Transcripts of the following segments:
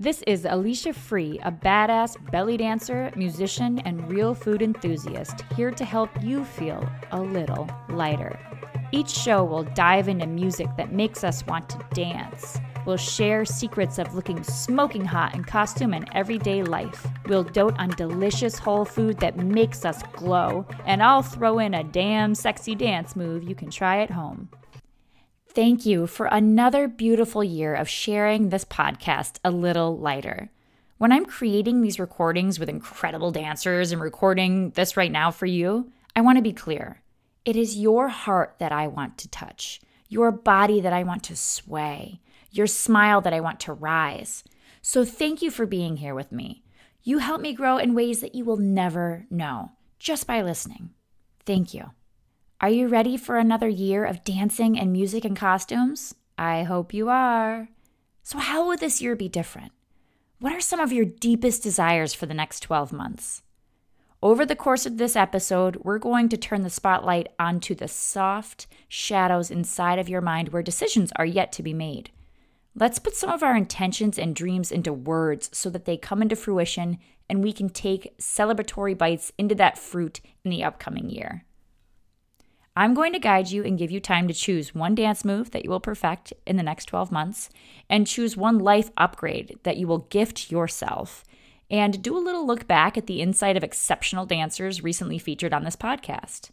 This is Alicia Free, a badass belly dancer, musician, and real food enthusiast, here to help you feel a little lighter. Each show will dive into music that makes us want to dance. We'll share secrets of looking smoking hot in costume and everyday life. We'll dote on delicious whole food that makes us glow, and I'll throw in a damn sexy dance move you can try at home. Thank you for another beautiful year of sharing this podcast a little lighter. When I'm creating these recordings with incredible dancers and recording this right now for you, I want to be clear. It is your heart that I want to touch, your body that I want to sway, your smile that I want to rise. So thank you for being here with me. You help me grow in ways that you will never know just by listening. Thank you. Are you ready for another year of dancing and music and costumes? I hope you are. So, how will this year be different? What are some of your deepest desires for the next 12 months? Over the course of this episode, we're going to turn the spotlight onto the soft shadows inside of your mind where decisions are yet to be made. Let's put some of our intentions and dreams into words so that they come into fruition and we can take celebratory bites into that fruit in the upcoming year. I'm going to guide you and give you time to choose one dance move that you will perfect in the next 12 months and choose one life upgrade that you will gift yourself and do a little look back at the insight of exceptional dancers recently featured on this podcast.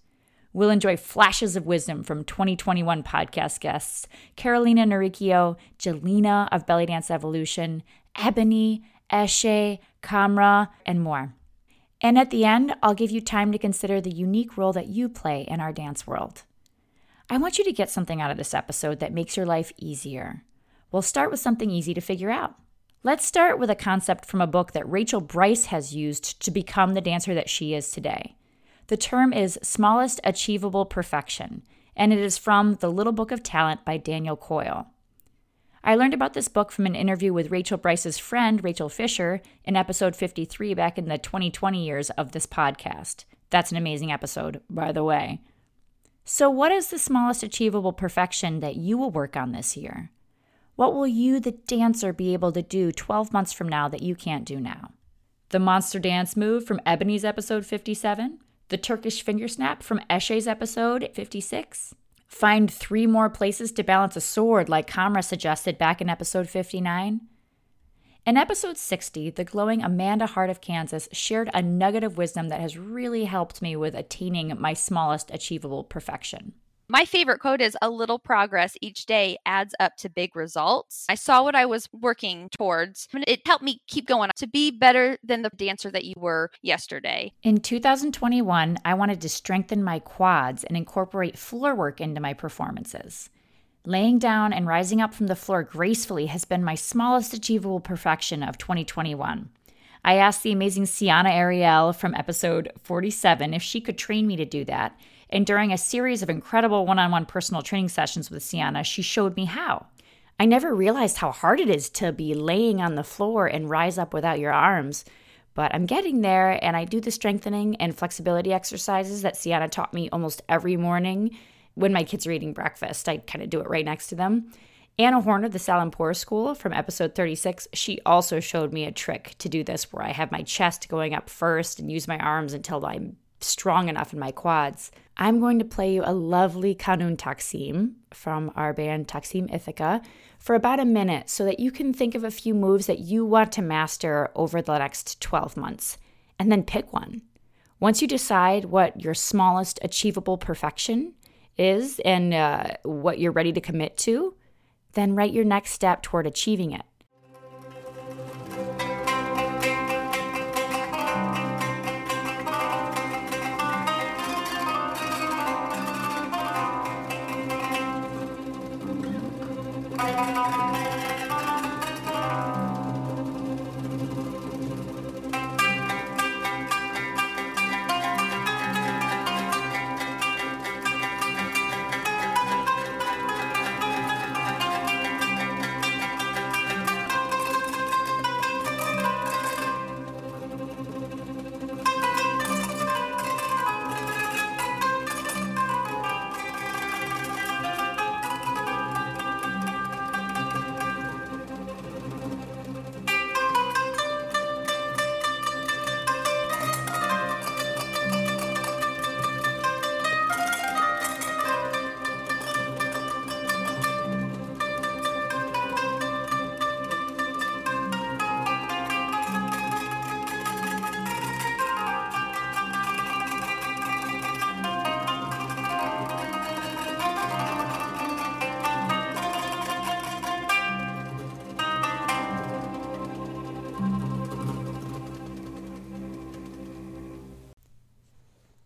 We'll enjoy flashes of wisdom from 2021 podcast guests Carolena Nericcio, Jillina of Belly Dance Evolution, Ebony, Eshe, Kamra, and more. And at the end, I'll give you time to consider the unique role that you play in our dance world. I want you to get something out of this episode that makes your life easier. We'll start with something easy to figure out. Let's start with a concept from a book that Rachel Brice has used to become the dancer that she is today. The term is smallest achievable perfection, and it is from The Little Book of Talent by Daniel Coyle. I learned about this book from an interview with Rachel Brice's friend, Rachel Fisher, in episode 53 back in the 2020 years of this podcast. That's an amazing episode, by the way. So, what is the smallest achievable perfection that you will work on this year? What will you, the dancer, be able to do 12 months from now that you can't do now? The monster dance move from Ebony's episode 57? The Turkish finger snap from Eshe's episode 56? Find three more places to balance a sword, like Kamra suggested back in episode 59. In episode 60, the glowing Amanda Hart of Kansas shared a nugget of wisdom that has really helped me with attaining my smallest achievable perfection. My favorite quote is a little progress each day adds up to big results. I saw what I was working towards, and it helped me keep going to be better than the dancer that you were yesterday. In 2021, I wanted to strengthen my quads and incorporate floor work into my performances. Laying down and rising up from the floor gracefully has been my smallest achievable perfection of 2021. I asked the amazing Sienna Ariel from episode 47 if she could train me to do that and during a series of incredible one on one personal training sessions with Sienna, she showed me how. I never realized how hard it is to be laying on the floor and rise up without your arms. But I'm getting there, and I do the strengthening and flexibility exercises that Sienna taught me almost every morning when my kids are eating breakfast. I kind of do it right next to them. Anna Horn of the Salimpour School from episode 36, she also showed me a trick to do this where I have my chest going up first and use my arms until I'm strong enough in my quads. I'm going to play you a lovely Kanun Taksim from our band Taksim Ithaca for about a minute so that you can think of a few moves that you want to master over the next 12 months and then pick one. Once you decide what your smallest achievable perfection is and uh, what you're ready to commit to, then write your next step toward achieving it.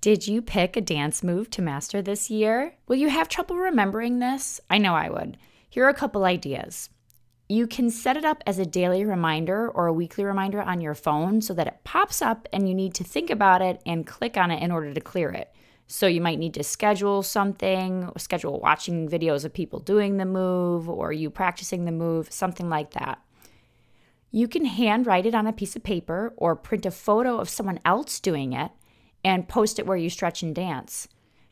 Did you pick a dance move to master this year? Will you have trouble remembering this? I know I would. Here are a couple ideas. You can set it up as a daily reminder or a weekly reminder on your phone so that it pops up and you need to think about it and click on it in order to clear it. So you might need to schedule something, schedule watching videos of people doing the move or you practicing the move, something like that. You can handwrite it on a piece of paper or print a photo of someone else doing it and post it where you stretch and dance.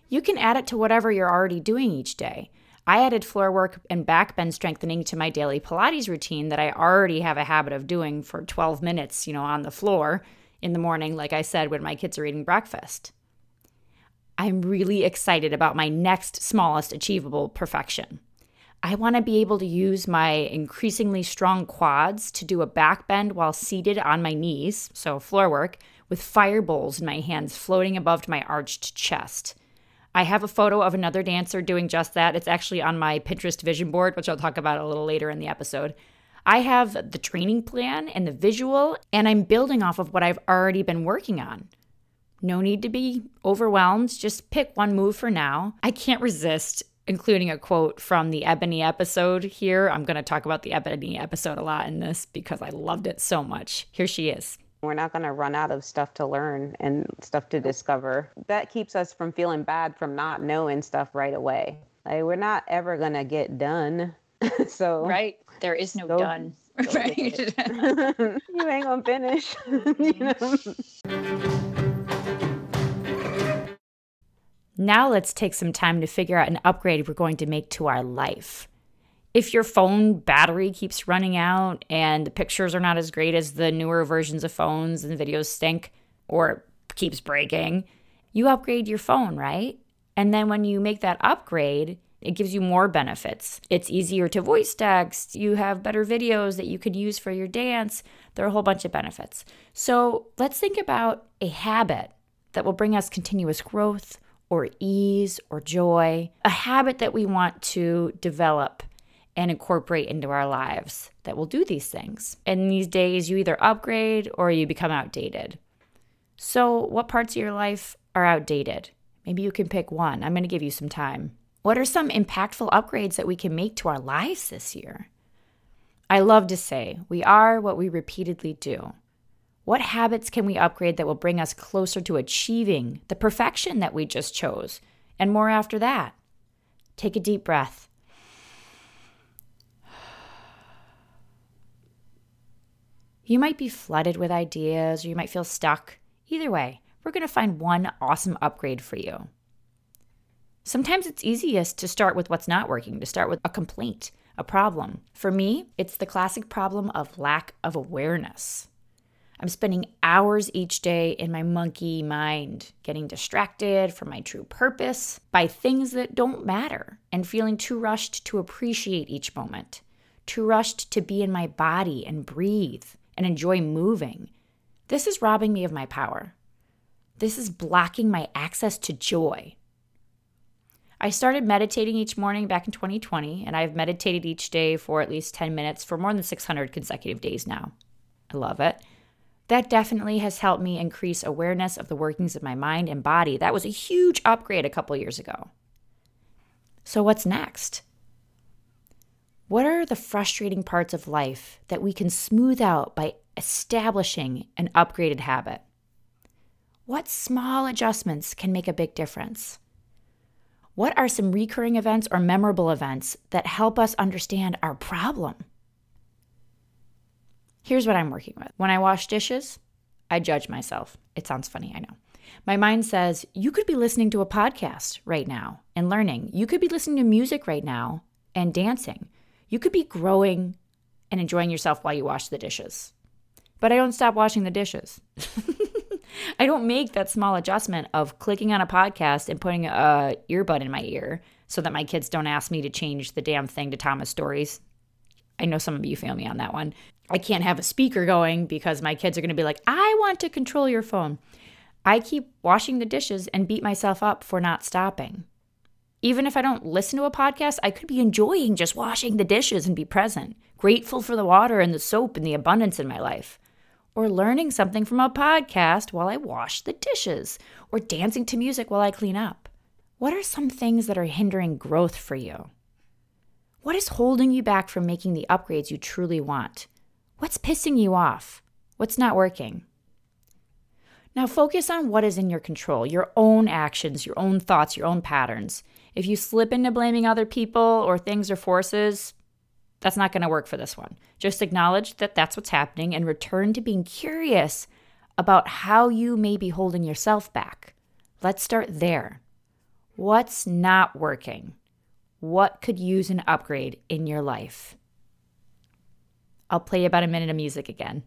You can add it to whatever you're already doing each day. I added floor work and back bend strengthening to my daily Pilates routine that I already have a habit of doing for 12 minutes, you know, on the floor in the morning, like I said, when my kids are eating breakfast. I'm really excited about my next smallest achievable perfection. I want to be able to use my increasingly strong quads to do a back bend while seated on my knees, so floor work, with fire bowls in my hands floating above my arched chest. I have a photo of another dancer doing just that. It's actually on my Pinterest vision board, which I'll talk about a little later in the episode. I have the training plan and the visual, and I'm building off of what I've already been working on. No need to be overwhelmed. Just pick one move for now. I can't resist including a quote from the Ebony episode here. I'm going to talk about the Ebony episode a lot in this because I loved it so much. Here she is. We're not going to run out of stuff to learn and stuff to discover. That keeps us from feeling bad from not knowing stuff right away. Like we're not ever going to get done. so Right. There is no go, done. Go right. you ain't going to finish. you mm-hmm. know? Now let's take some time to figure out an upgrade we're going to make to our life. If your phone battery keeps running out and the pictures are not as great as the newer versions of phones and the videos stink or keeps breaking, you upgrade your phone, right? And then when you make that upgrade, it gives you more benefits. It's easier to voice text. You have better videos that you could use for your dance. There are a whole bunch of benefits. So let's think about a habit that will bring us continuous growth or ease or joy, a habit that we want to develop and incorporate into our lives that will do these things. And these days, you either upgrade or you become outdated. So, what parts of your life are outdated? Maybe you can pick one. I'm going to give you some time. What are some impactful upgrades that we can make to our lives this year? I love to say, we are what we repeatedly do. What habits can we upgrade that will bring us closer to achieving the perfection that we just chose? And more after that. Take a deep breath. You might be flooded with ideas or you might feel stuck. Either way, we're going to find one awesome upgrade for you. Sometimes it's easiest to start with what's not working, to start with a complaint, a problem. For me, it's the classic problem of lack of awareness. I'm spending hours each day in my monkey mind, getting distracted from my true purpose by things that don't matter and feeling too rushed to appreciate each moment, too rushed to be in my body and breathe and enjoy moving. This is robbing me of my power. This is blocking my access to joy. I started meditating each morning back in 2020, and I've meditated each day for at least 10 minutes for more than 600 consecutive days now. I love it that definitely has helped me increase awareness of the workings of my mind and body. That was a huge upgrade a couple years ago. So, what's next? What are the frustrating parts of life that we can smooth out by establishing an upgraded habit? What small adjustments can make a big difference? What are some recurring events or memorable events that help us understand our problem? Here's what I'm working with. When I wash dishes, I judge myself. It sounds funny, I know. My mind says, you could be listening to a podcast right now and learning. You could be listening to music right now and dancing. You could be growing and enjoying yourself while you wash the dishes. But I don't stop washing the dishes. I don't make that small adjustment of clicking on a podcast and putting a earbud in my ear so that my kids don't ask me to change the damn thing to Thomas stories. I know some of you feel me on that one. I can't have a speaker going because my kids are going to be like, I want to control your phone. I keep washing the dishes and beat myself up for not stopping. Even if I don't listen to a podcast, I could be enjoying just washing the dishes and be present, grateful for the water and the soap and the abundance in my life. or learning something from a podcast while I wash the dishes, or dancing to music while I clean up? What are some things that are hindering growth for you? What is holding you back from making the upgrades you truly want? What's pissing you off? What's not working? Now focus on what is in your control, your own actions, your own thoughts, your own patterns. If you slip into blaming other people or things or forces, that's not going to work for this one. Just acknowledge that that's what's happening and return to being curious about how you may be holding yourself back. Let's start there. What's not working? What could use an upgrade in your life? I'll play about a minute of music again.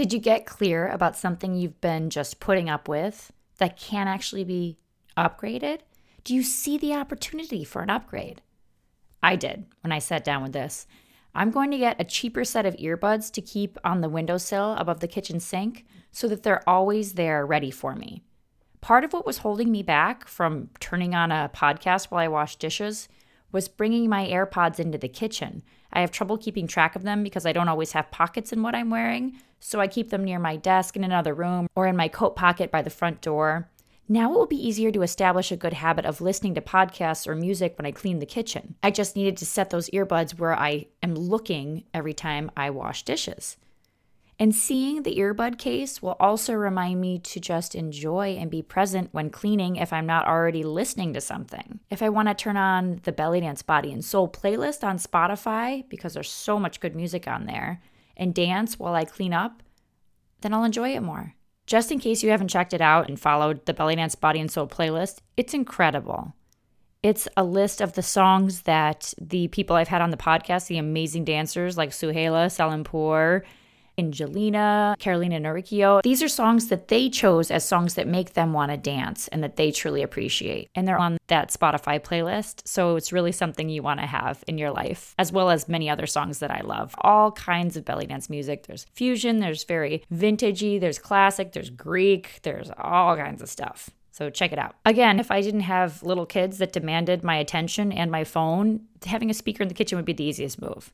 Did you get clear about something you've been just putting up with that can actually be upgraded? Do you see the opportunity for an upgrade? I did when I sat down with this. I'm going to get a cheaper set of earbuds to keep on the windowsill above the kitchen sink so that they're always there ready for me. Part of what was holding me back from turning on a podcast while I wash dishes was bringing my AirPods into the kitchen. I have trouble keeping track of them because I don't always have pockets in what I'm wearing, so I keep them near my desk in another room or in my coat pocket by the front door. Now it will be easier to establish a good habit of listening to podcasts or music when I clean the kitchen. I just needed to set those earbuds where I am looking every time I wash dishes. And seeing the earbud case will also remind me to just enjoy and be present when cleaning if I'm not already listening to something. If I want to turn on the Belly Dance Body and Soul playlist on Spotify, because there's so much good music on there, and dance while I clean up, then I'll enjoy it more. Just in case you haven't checked it out and followed the Belly Dance Body and Soul playlist, it's incredible. It's a list of the songs that the people I've had on the podcast, the amazing dancers like Suhaila, Salimpour, Angelina, Carolina Noricchio. These are songs that they chose as songs that make them want to dance and that they truly appreciate. And they're on that Spotify playlist. So it's really something you want to have in your life, as well as many other songs that I love. All kinds of belly dance music. There's fusion, there's very vintagey, there's classic, there's Greek, there's all kinds of stuff. So check it out. Again, if I didn't have little kids that demanded my attention and my phone, having a speaker in the kitchen would be the easiest move.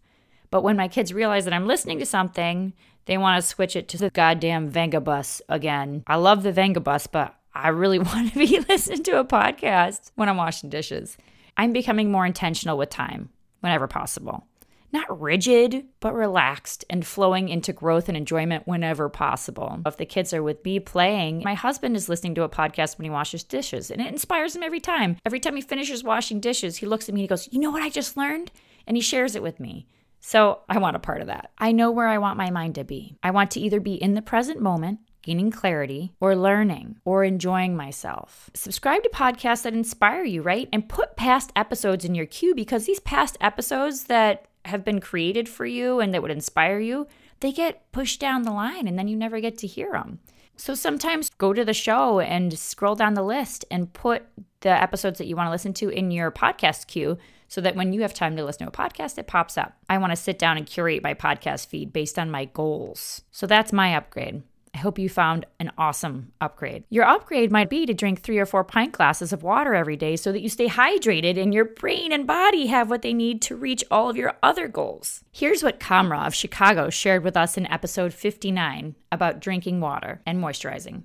But when my kids realize that I'm listening to something, they want to switch it to the goddamn Venga bus again. I love the Venga bus, but I really want to be listening to a podcast when I'm washing dishes. I'm becoming more intentional with time whenever possible. Not rigid, but relaxed and flowing into growth and enjoyment whenever possible. If the kids are with me playing, my husband is listening to a podcast when he washes dishes, and it inspires him every time. Every time he finishes washing dishes, he looks at me and he goes, You know what I just learned? And he shares it with me. So I want a part of that. I know where I want my mind to be. I want to either be in the present moment, gaining clarity, or learning, or enjoying myself. Subscribe to podcasts that inspire you, right? And put past episodes in your queue because these past episodes that have been created for you and that would inspire you, they get pushed down the line and then you never get to hear them. So sometimes go to the show and scroll down the list and put the episodes that you want to listen to in your podcast queue so that when you have time to listen to a podcast, it pops up. I want to sit down and curate my podcast feed based on my goals. So that's my upgrade. I hope you found an awesome upgrade. Your upgrade might be to drink three or four pint glasses of water every day so that you stay hydrated and your brain and body have what they need to reach all of your other goals. Here's what Kamra of Chicago shared with us in episode 59 about drinking water and moisturizing.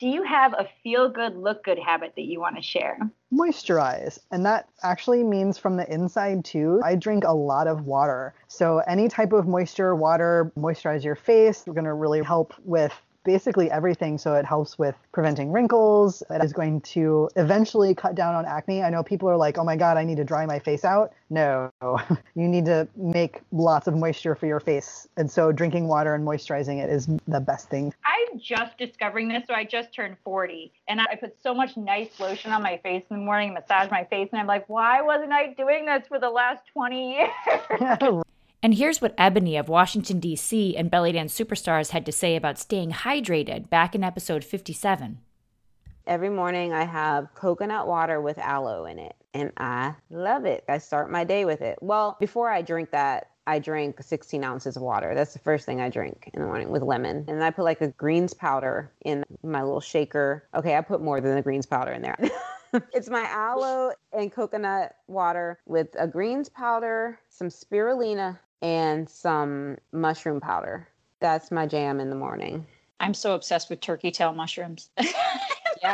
Do you have a feel good, look good habit that you want to share? Moisturize. And that actually means from the inside too. I drink a lot of water. So any type of moisture, water, moisturize your face, we're going to really help with basically everything. So it helps with preventing wrinkles. It is going to eventually cut down on acne. I know people are like, oh my God, I need to dry my face out. No, you need to make lots of moisture for your face. And so drinking water and moisturizing it is the best thing. I'm just discovering this. So I just turned 40 and I put so much nice lotion on my face in the morning, and massage my face. And I'm like, why wasn't I doing this for the last 20 years? And here's what Ebony of Washington, D.C. and Belly Dance Superstars had to say about staying hydrated back in episode 57. Every morning I have coconut water with aloe in it, and I love it. I start my day with it. Well, before I drink that, I drink 16 ounces of water. That's the first thing I drink in the morning with lemon. And I put like a greens powder in my little shaker. Okay, I put more than the greens powder in there. it's my aloe and coconut water with a greens powder, some spirulina, and some mushroom powder. That's my jam in the morning. I'm so obsessed with turkey tail mushrooms.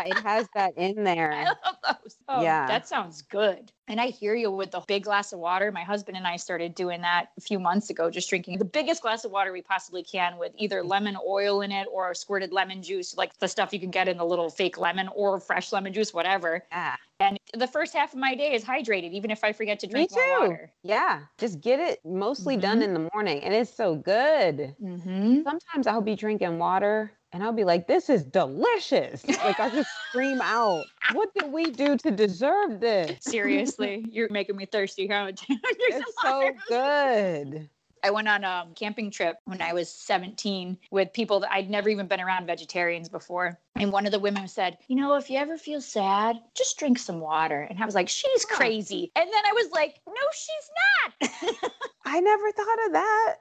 yeah, it has that in there. I love those. Oh, yeah. That sounds good. And I hear you with the big glass of water. My husband and I started doing that a few months ago, just drinking the biggest glass of water we possibly can with either lemon oil in it or squirted lemon juice, like the stuff you can get in the little fake lemon or fresh lemon juice, whatever. Yeah. And the first half of my day is hydrated, even if I forget to drink Me too. more water. Yeah. Just get it mostly mm-hmm. done in the morning. And it's so good. Mm-hmm. Sometimes I'll be drinking water and I'll be like, this is delicious. Like I just scream out, what did we do to deserve this? Seriously, you're making me thirsty, huh? it's so good. I went on a camping trip when I was 17 with people that I'd never even been around vegetarians before. And one of the women said, You know, if you ever feel sad, just drink some water. And I was like, She's crazy. And then I was like, No, she's not. I never thought of that.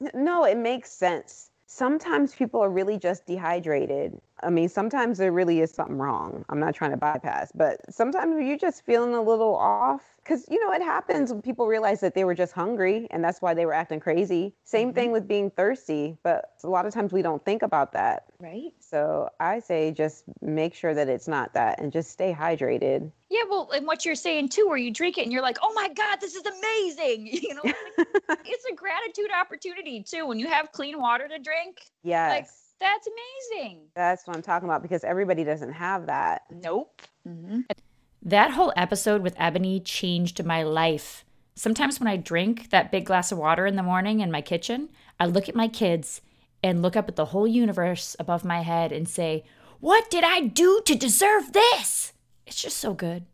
Yeah. No, it makes sense sometimes people are really just dehydrated. I mean, sometimes there really is something wrong. I'm not trying to bypass, but sometimes you're just feeling a little off because, you know, it happens when people realize that they were just hungry and that's why they were acting crazy. Same mm-hmm. thing with being thirsty, but a lot of times we don't think about that. Right. So I say just make sure that it's not that and just stay hydrated. Yeah, well, and what you're saying too, where you drink it and you're like, oh my God, this is amazing. You know, it's a gratitude opportunity too. When you have clean water to drink, yes. like that's amazing. That's what I'm talking about because everybody doesn't have that. Nope. Mm-hmm. That whole episode with Ebony changed my life. Sometimes when I drink that big glass of water in the morning in my kitchen, I look at my kids and look up at the whole universe above my head and say, What did I do to deserve this? It's just so good.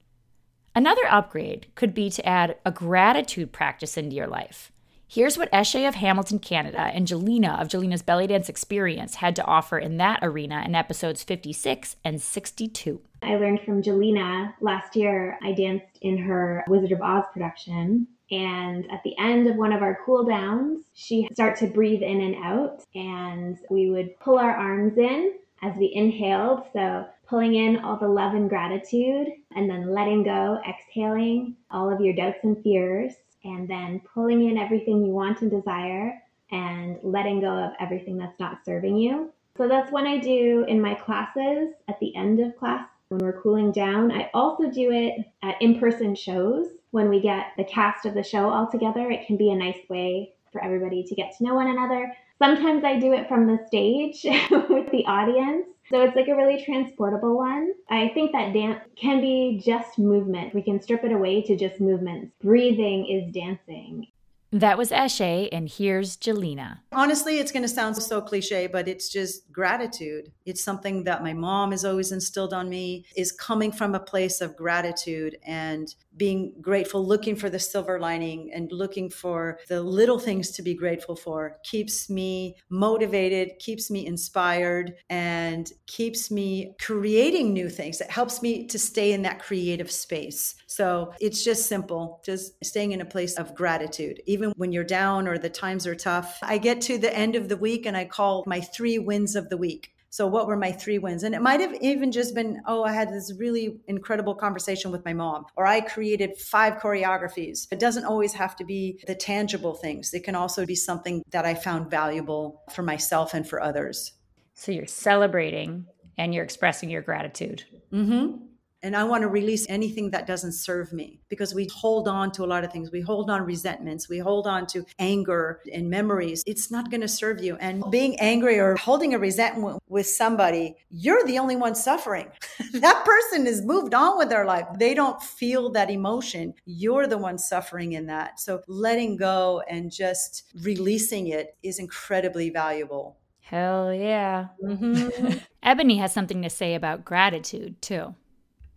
Another upgrade could be to add a gratitude practice into your life. Here's what Eshe of Hamilton, Canada, and Jillina of Jillina's Belly Dance Experience had to offer in that arena in episodes 56 and 62. I learned from Jillina last year. I danced in her Wizard of Oz production. And at the end of one of our cool downs, she start to breathe in and out. And we would pull our arms in as we inhaled. So pulling in all the love and gratitude and then letting go, exhaling all of your doubts and fears, and then pulling in everything you want and desire and letting go of everything that's not serving you. So that's when I do in my classes at the end of class when we're cooling down. I also do it at in person shows when we get the cast of the show all together. It can be a nice way for everybody to get to know one another. Sometimes I do it from the stage with the audience. So it's like a really transportable one. I think that dance can be just movement. We can strip it away to just movements. Breathing is dancing. That was Eshe, and here's Jillina. Honestly, it's going to sound so cliche, but it's just gratitude. It's something that my mom has always instilled on me, is coming from a place of gratitude and being grateful, looking for the silver lining and looking for the little things to be grateful for keeps me motivated, keeps me inspired, and keeps me creating new things. It helps me to stay in that creative space. So it's just simple, just staying in a place of gratitude even when you're down or the times are tough. I get to the end of the week and I call my three wins of the week. So, what were my three wins? And it might have even just been, oh, I had this really incredible conversation with my mom, or I created five choreographies. It doesn't always have to be the tangible things, it can also be something that I found valuable for myself and for others. So, you're celebrating and you're expressing your gratitude. Mm-hmm. And I want to release anything that doesn't serve me because we hold on to a lot of things. We hold on resentments. We hold on to anger and memories. It's not going to serve you. And being angry or holding a resentment with somebody, you're the only one suffering. that person has moved on with their life. They don't feel that emotion. You're the one suffering in that. So letting go and just releasing it is incredibly valuable. Hell yeah. Mm-hmm. Ebony has something to say about gratitude too.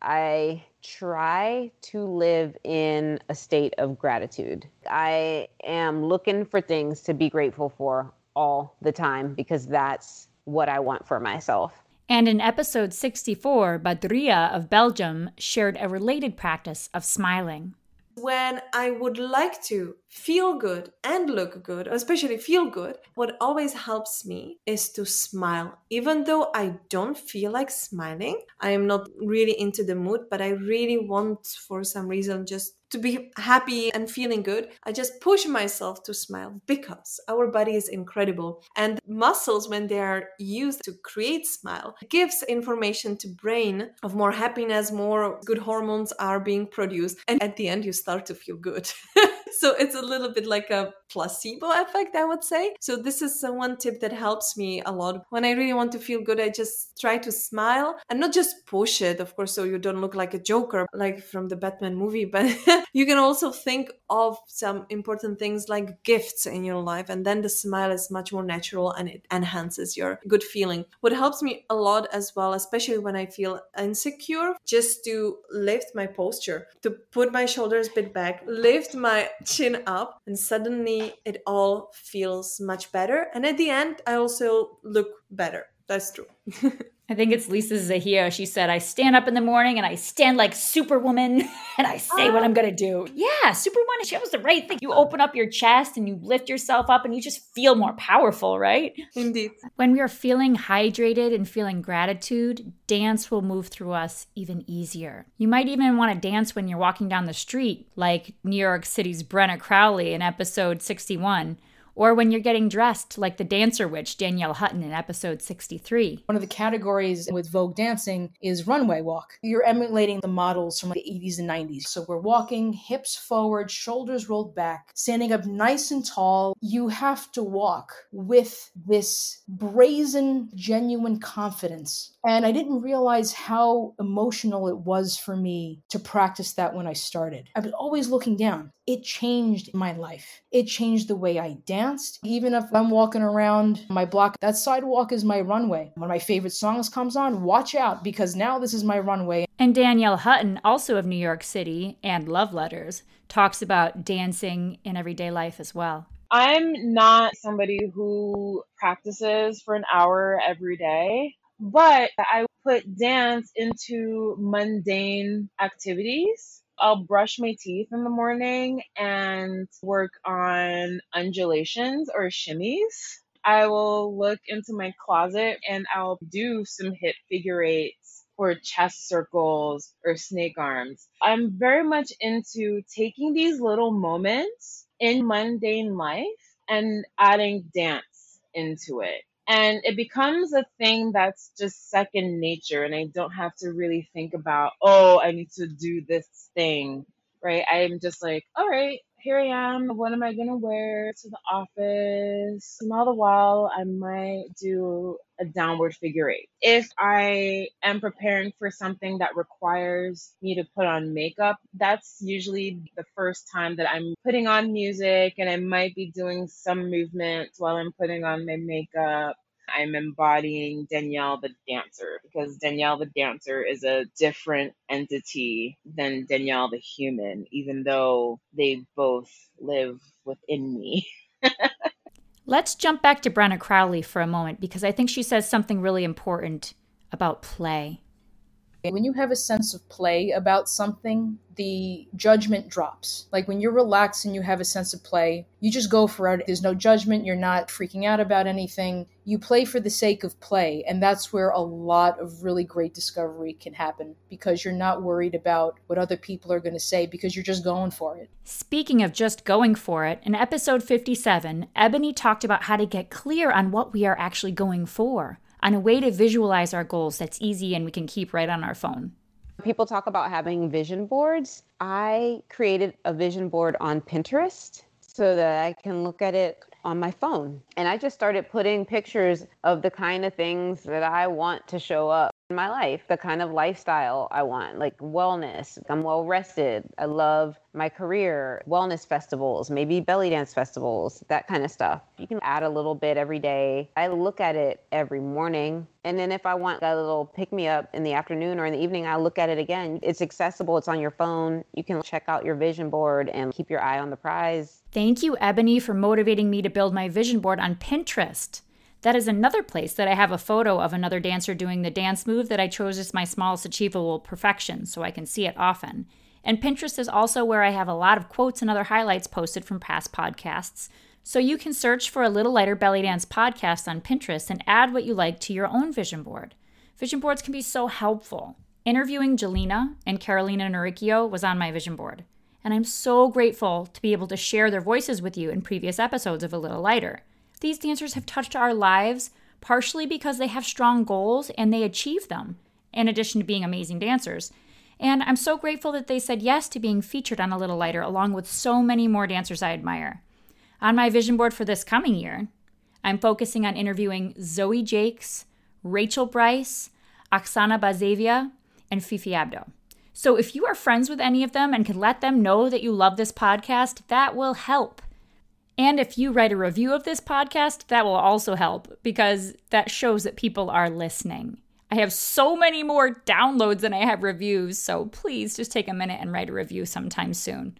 I try to live in a state of gratitude. I am looking for things to be grateful for all the time because that's what I want for myself. And in episode 64, Badria of Belgium shared a related practice of smiling when I would like to feel good and look good, especially feel good, what always helps me is to smile. Even though I don't feel like smiling, I am not really into the mood, but I really want for some reason just to be happy and feeling good, I just push myself to smile because our body is incredible. And muscles, when they are used to create smile, gives information to brain of more happiness, more good hormones are being produced. And at the end, you start to feel good. so it's a little bit like a placebo effect, I would say. So this is one tip that helps me a lot. When I really want to feel good, I just try to smile and not just push it, of course, so you don't look like a joker, like from the Batman movie, but you can also think of some important things like gifts in your life. And then the smile is much more natural and it enhances your good feeling. What helps me a lot as well, especially when I feel insecure, just to lift my posture, to put my shoulders a bit back, lift my chin up, and suddenly it all feels much better. And at the end, I also look better. That's true. I think it's Lisa Zahiya. She said, I stand up in the morning and I stand like Superwoman and I say what I'm oh. going to do. Yeah, Superwoman, she was the right thing. You open up your chest and you lift yourself up and you just feel more powerful, right? Indeed. When we are feeling hydrated and feeling gratitude, dance will move through us even easier. You might even want to dance when you're walking down the street, like New York City's Brenna Crowley in episode 61 or when you're getting dressed like the dancer witch Danielle Hutton in episode 63. One of the categories with Vogue dancing is runway walk. You're emulating the models from the 80s and 90s. So we're walking hips forward, shoulders rolled back, standing up nice and tall. You have to walk with this brazen, genuine confidence. And I didn't realize how emotional it was for me to practice that when I started. I was always looking down. It changed my life. It changed the way I danced. Even if I'm walking around my block, that sidewalk is my runway. When my favorite songs comes on, watch out because now this is my runway. And Danielle Hutton, also of New York City and Love Letters, talks about dancing in everyday life as well. I'm not somebody who practices for an hour every day, but I put dance into mundane activities. I'll brush my teeth in the morning and work on undulations or shimmies. I will look into my closet and I'll do some hip figure eights or chest circles or snake arms. I'm very much into taking these little moments in mundane life and adding dance into it. And it becomes a thing that's just second nature. And I don't have to really think about, oh, I need to do this thing, right? I'm just like, all right, here I am. What am I going to wear to the office? And all the while, I might do a downward figure eight. If I am preparing for something that requires me to put on makeup, that's usually the first time that I'm putting on music and I might be doing some movements while I'm putting on my makeup. I'm embodying Danielle the dancer because Danielle the dancer is a different entity than Danielle the human, even though they both live within me. Let's jump back to Brenna Crowley for a moment because I think she says something really important about play. When you have a sense of play about something, the judgment drops. Like when you're relaxed and you have a sense of play, you just go for it. There's no judgment. You're not freaking out about anything. You play for the sake of play. And that's where a lot of really great discovery can happen because you're not worried about what other people are going to say because you're just going for it. Speaking of just going for it, in episode 57, Ebony talked about how to get clear on what we are actually going for on a way to visualize our goals that's easy and we can keep right on our phone. People talk about having vision boards. I created a vision board on Pinterest so that I can look at it on my phone. And I just started putting pictures of the kind of things that I want to show up my life, the kind of lifestyle I want, like wellness. I'm well rested. I love my career, wellness festivals, maybe belly dance festivals, that kind of stuff. You can add a little bit every day. I look at it every morning. And then if I want a little pick me up in the afternoon or in the evening, I look at it again. It's accessible, it's on your phone. You can check out your vision board and keep your eye on the prize. Thank you, Ebony, for motivating me to build my vision board on Pinterest. That is another place that I have a photo of another dancer doing the dance move that I chose as my smallest achievable perfection so I can see it often. And Pinterest is also where I have a lot of quotes and other highlights posted from past podcasts. So you can search for a Little Lighter Belly Dance podcast on Pinterest and add what you like to your own vision board. Vision boards can be so helpful. Interviewing Jillina and Carolena Nericcio was on my vision board. And I'm so grateful to be able to share their voices with you in previous episodes of A Little Lighter. These dancers have touched our lives partially because they have strong goals and they achieve them, in addition to being amazing dancers. And I'm so grateful that they said yes to being featured on A Little Lighter, along with so many more dancers I admire. On my vision board for this coming year, I'm focusing on interviewing Zoe Jakes, Rachel Brice, Oksana Bazaeva, and Fifi Abdo. So if you are friends with any of them and can let them know that you love this podcast, that will help. And if you write a review of this podcast, that will also help because that shows that people are listening. I have so many more downloads than I have reviews, so please just take a minute and write a review sometime soon.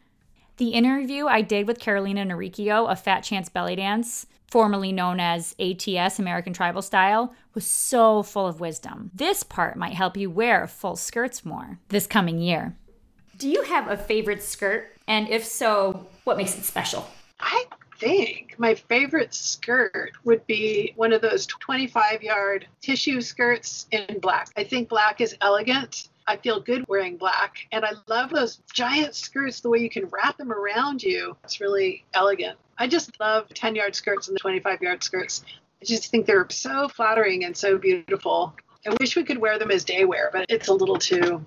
The interview I did with Carolena Nericcio of Fat Chance Belly Dance, formerly known as ATS American Tribal Style, was so full of wisdom. This part might help you wear full skirts more this coming year. Do you have a favorite skirt? And if so, what makes it special? I think my favorite skirt would be one of those 25 yard tissue skirts in black. I think black is elegant. I feel good wearing black. And I love those giant skirts, the way you can wrap them around you. It's really elegant. I just love 10 yard skirts and the 25 yard skirts. I just think they're so flattering and so beautiful. I wish we could wear them as day wear, but it's a little too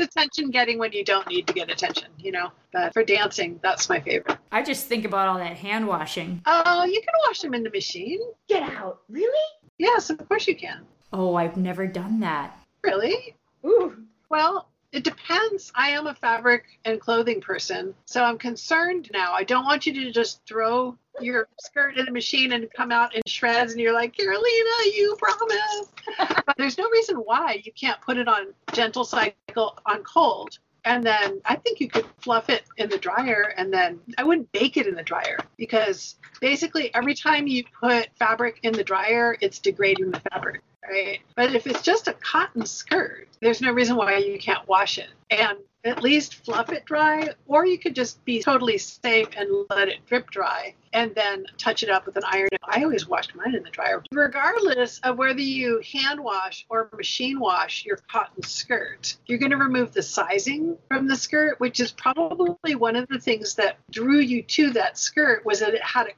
attention getting when you don't need to get attention, you know. But for dancing, that's my favorite. I just think about all that hand washing. Oh, you can wash them in the machine. Get out. Really? Yes, of course you can. Oh, I've never done that. Really? Ooh. Well, it depends. I am a fabric and clothing person, so I'm concerned now. I don't want you to just throw your skirt in a machine and come out in shreds and you're like, Carolena, you promised. but there's no reason why you can't put it on gentle cycle on cold. And then I think you could fluff it in the dryer and then I wouldn't bake it in the dryer because basically every time you put fabric in the dryer, it's degrading the fabric right? But if it's just a cotton skirt, there's no reason why you can't wash it. And at least fluff it dry, or you could just be totally safe and let it drip dry and then touch it up with an iron. I always washed mine in the dryer. Regardless of whether you hand wash or machine wash your cotton skirt, you're going to remove the sizing from the skirt, which is probably one of the things that drew you to that skirt was that it had a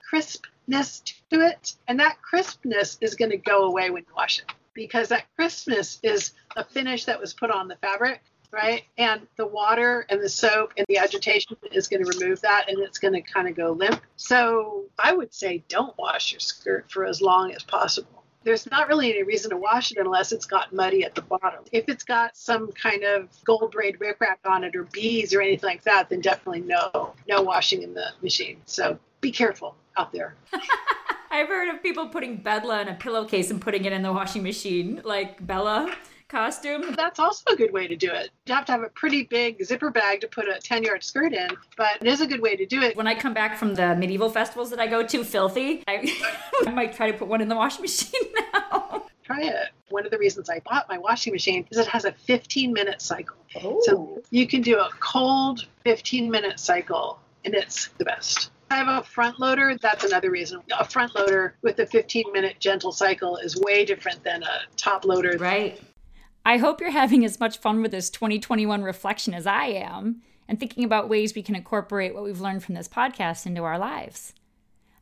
crispness to it. And that crispness is going to go away when you wash it because that crispness is a finish that was put on the fabric right? And the water and the soap and the agitation is going to remove that and it's going to kind of go limp. So I would say don't wash your skirt for as long as possible. There's not really any reason to wash it unless it's got muddy at the bottom. If it's got some kind of gold braid rickrack on it or bees or anything like that, then definitely no, no washing in the machine. So be careful out there. I've heard of people putting bedlah in a pillowcase and putting it in the washing machine, like bedlah costume. That's also a good way to do it. You have to have a pretty big zipper bag to put a 10 yard skirt in, but it is a good way to do it. When I come back from the medieval festivals that I go to, filthy, I, I might try to put one in the washing machine now. Try it. One of the reasons I bought my washing machine is it has a 15 minute cycle. Oh. So you can do a cold 15 minute cycle and it's the best. I have a front loader. That's another reason. A front loader with a 15 minute gentle cycle is way different than a top loader. Right. I hope you're having as much fun with this 2021 reflection as I am and thinking about ways we can incorporate what we've learned from this podcast into our lives.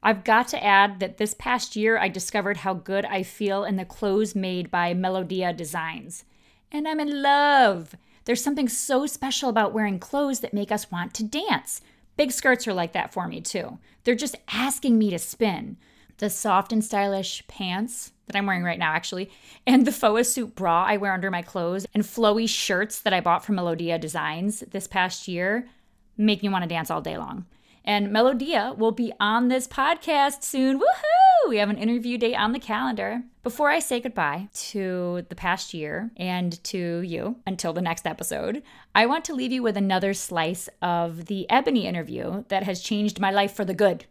I've got to add that this past year I discovered how good I feel in the clothes made by Melodia Designs. And I'm in love. There's something so special about wearing clothes that make us want to dance. Big skirts are like that for me too. They're just asking me to spin. The soft and stylish pants that I'm wearing right now, actually, and the faux suit bra I wear under my clothes, and flowy shirts that I bought from Melodia Designs this past year make me want to dance all day long. And Melodia will be on this podcast soon. Woohoo! We have an interview date on the calendar. Before I say goodbye to the past year and to you until the next episode, I want to leave you with another slice of the Ebony interview that has changed my life for the good.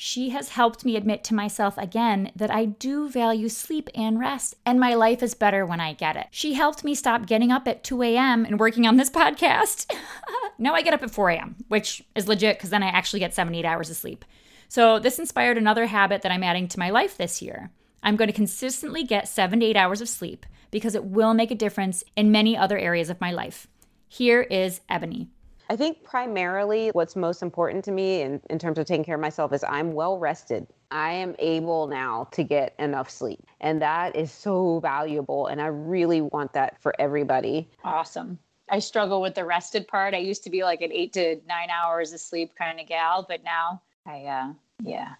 She has helped me admit to myself again that I do value sleep and rest, and my life is better when I get it. She helped me stop getting up at 2 a.m. and working on this podcast. now I get up at 4 a.m., which is legit because then I actually get seven, eight hours of sleep. So this inspired another habit that I'm adding to my life this year. I'm going to consistently get seven to eight hours of sleep because it will make a difference in many other areas of my life. Here is Ebony. I think primarily what's most important to me in, in terms of taking care of myself is I'm well rested. I am able now to get enough sleep. And that is so valuable. And I really want that for everybody. Awesome. I struggle with the rested part. I used to be like an eight to nine hours of sleep kind of gal, but now I, uh, yeah,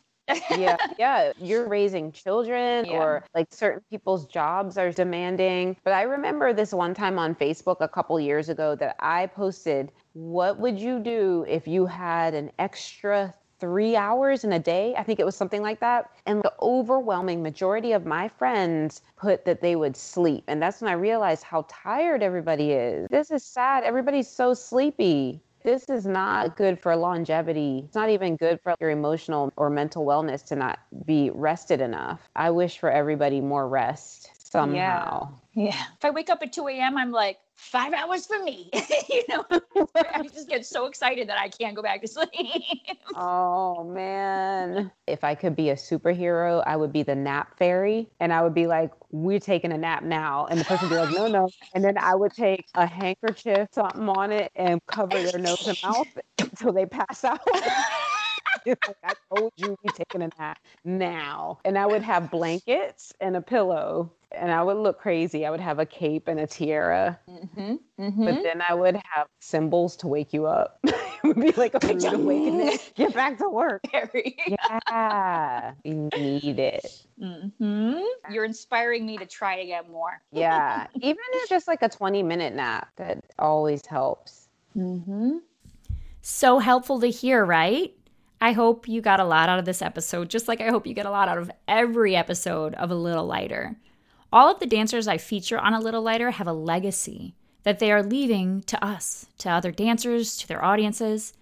yeah, yeah. You're raising children, yeah. or like certain people's jobs are demanding. But I remember this one time on Facebook a couple years ago that I posted, What would you do if you had an extra three hours in a day. I think it was something like that. And the overwhelming majority of my friends put that they would sleep. And that's when I realized how tired everybody is. This is sad. Everybody's so sleepy this is not good for longevity. It's not even good for your emotional or mental wellness to not be rested enough. I wish for everybody more rest somehow. Yeah. yeah. If I wake up at 2 a.m., I'm like, five hours for me. you know, I just get so excited that I can't go back to sleep. oh man. If I could be a superhero, I would be the nap fairy. And I would be like, we're taking a nap now. And the person would be like, no, no. And then I would take a handkerchief, something on it, and cover their nose and mouth until they pass out. like, I told you we taking a nap now. And I would have blankets and a pillow and I would look crazy. I would have a cape and a tiara, mm-hmm, mm-hmm. but then I would have cymbals to wake you up. it would be like a rude awakening. Get back to work. yeah, you need it. Mm-hmm. You're inspiring me to try to get more. yeah, even if just like a 20 minute nap, that always helps. Mm-hmm. So helpful to hear, right? I hope you got a lot out of this episode, just like I hope you get a lot out of every episode of A Little Lighter. All of the dancers I feature on A Little Lighter have a legacy that they are leaving to us, to other dancers, to their audiences.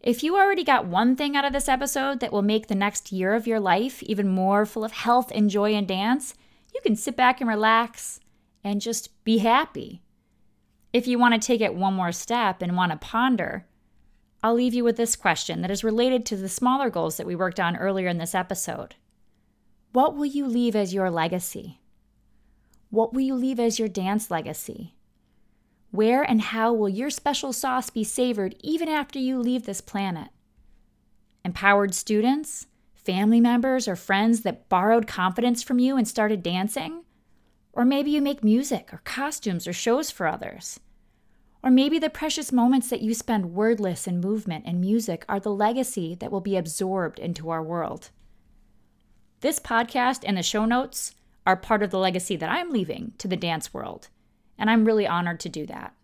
If you already got one thing out of this episode that will make the next year of your life even more full of health and joy and dance, you can sit back and relax and just be happy. If you want to take it one more step and want to ponder, I'll leave you with this question that is related to the smaller goals that we worked on earlier in this episode. What will you leave as your legacy? What will you leave as your dance legacy? Where and how will your special sauce be savored even after you leave this planet? Empowered students, family members, or friends that borrowed confidence from you and started dancing? Or maybe you make music or costumes or shows for others. Or maybe the precious moments that you spend wordless in movement and music are the legacy that will be absorbed into our world. This podcast and the show notes are part of the legacy that I'm leaving to the dance world. And I'm really honored to do that.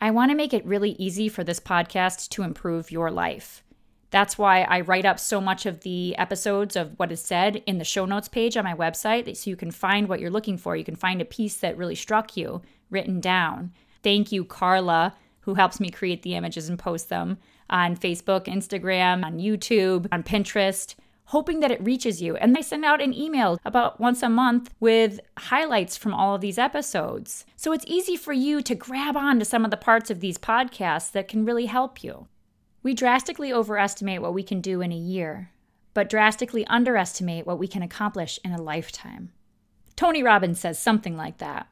I want to make it really easy for this podcast to improve your life. That's why I write up so much of the episodes of what is said in the show notes page on my website so you can find what you're looking for. You can find a piece that really struck you written down. Thank you, Carla, who helps me create the images and post them on Facebook, Instagram, on YouTube, on Pinterest. hoping that it reaches you. And I send out an email about once a month with highlights from all of these episodes. So it's easy for you to grab on to some of the parts of these podcasts that can really help you. We drastically overestimate what we can do in a year, but drastically underestimate what we can accomplish in a lifetime. Tony Robbins says something like that.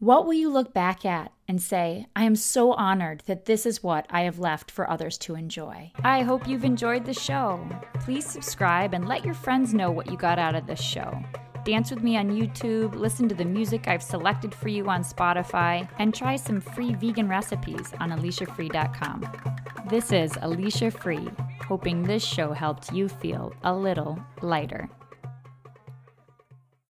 What will you look back at and say, I am so honored that this is what I have left for others to enjoy? I hope you've enjoyed the show. Please subscribe and let your friends know what you got out of this show. Dance with me on YouTube, listen to the music I've selected for you on Spotify, and try some free vegan recipes on aliciafree.com. This is Alicia Free, hoping this show helped you feel a little lighter.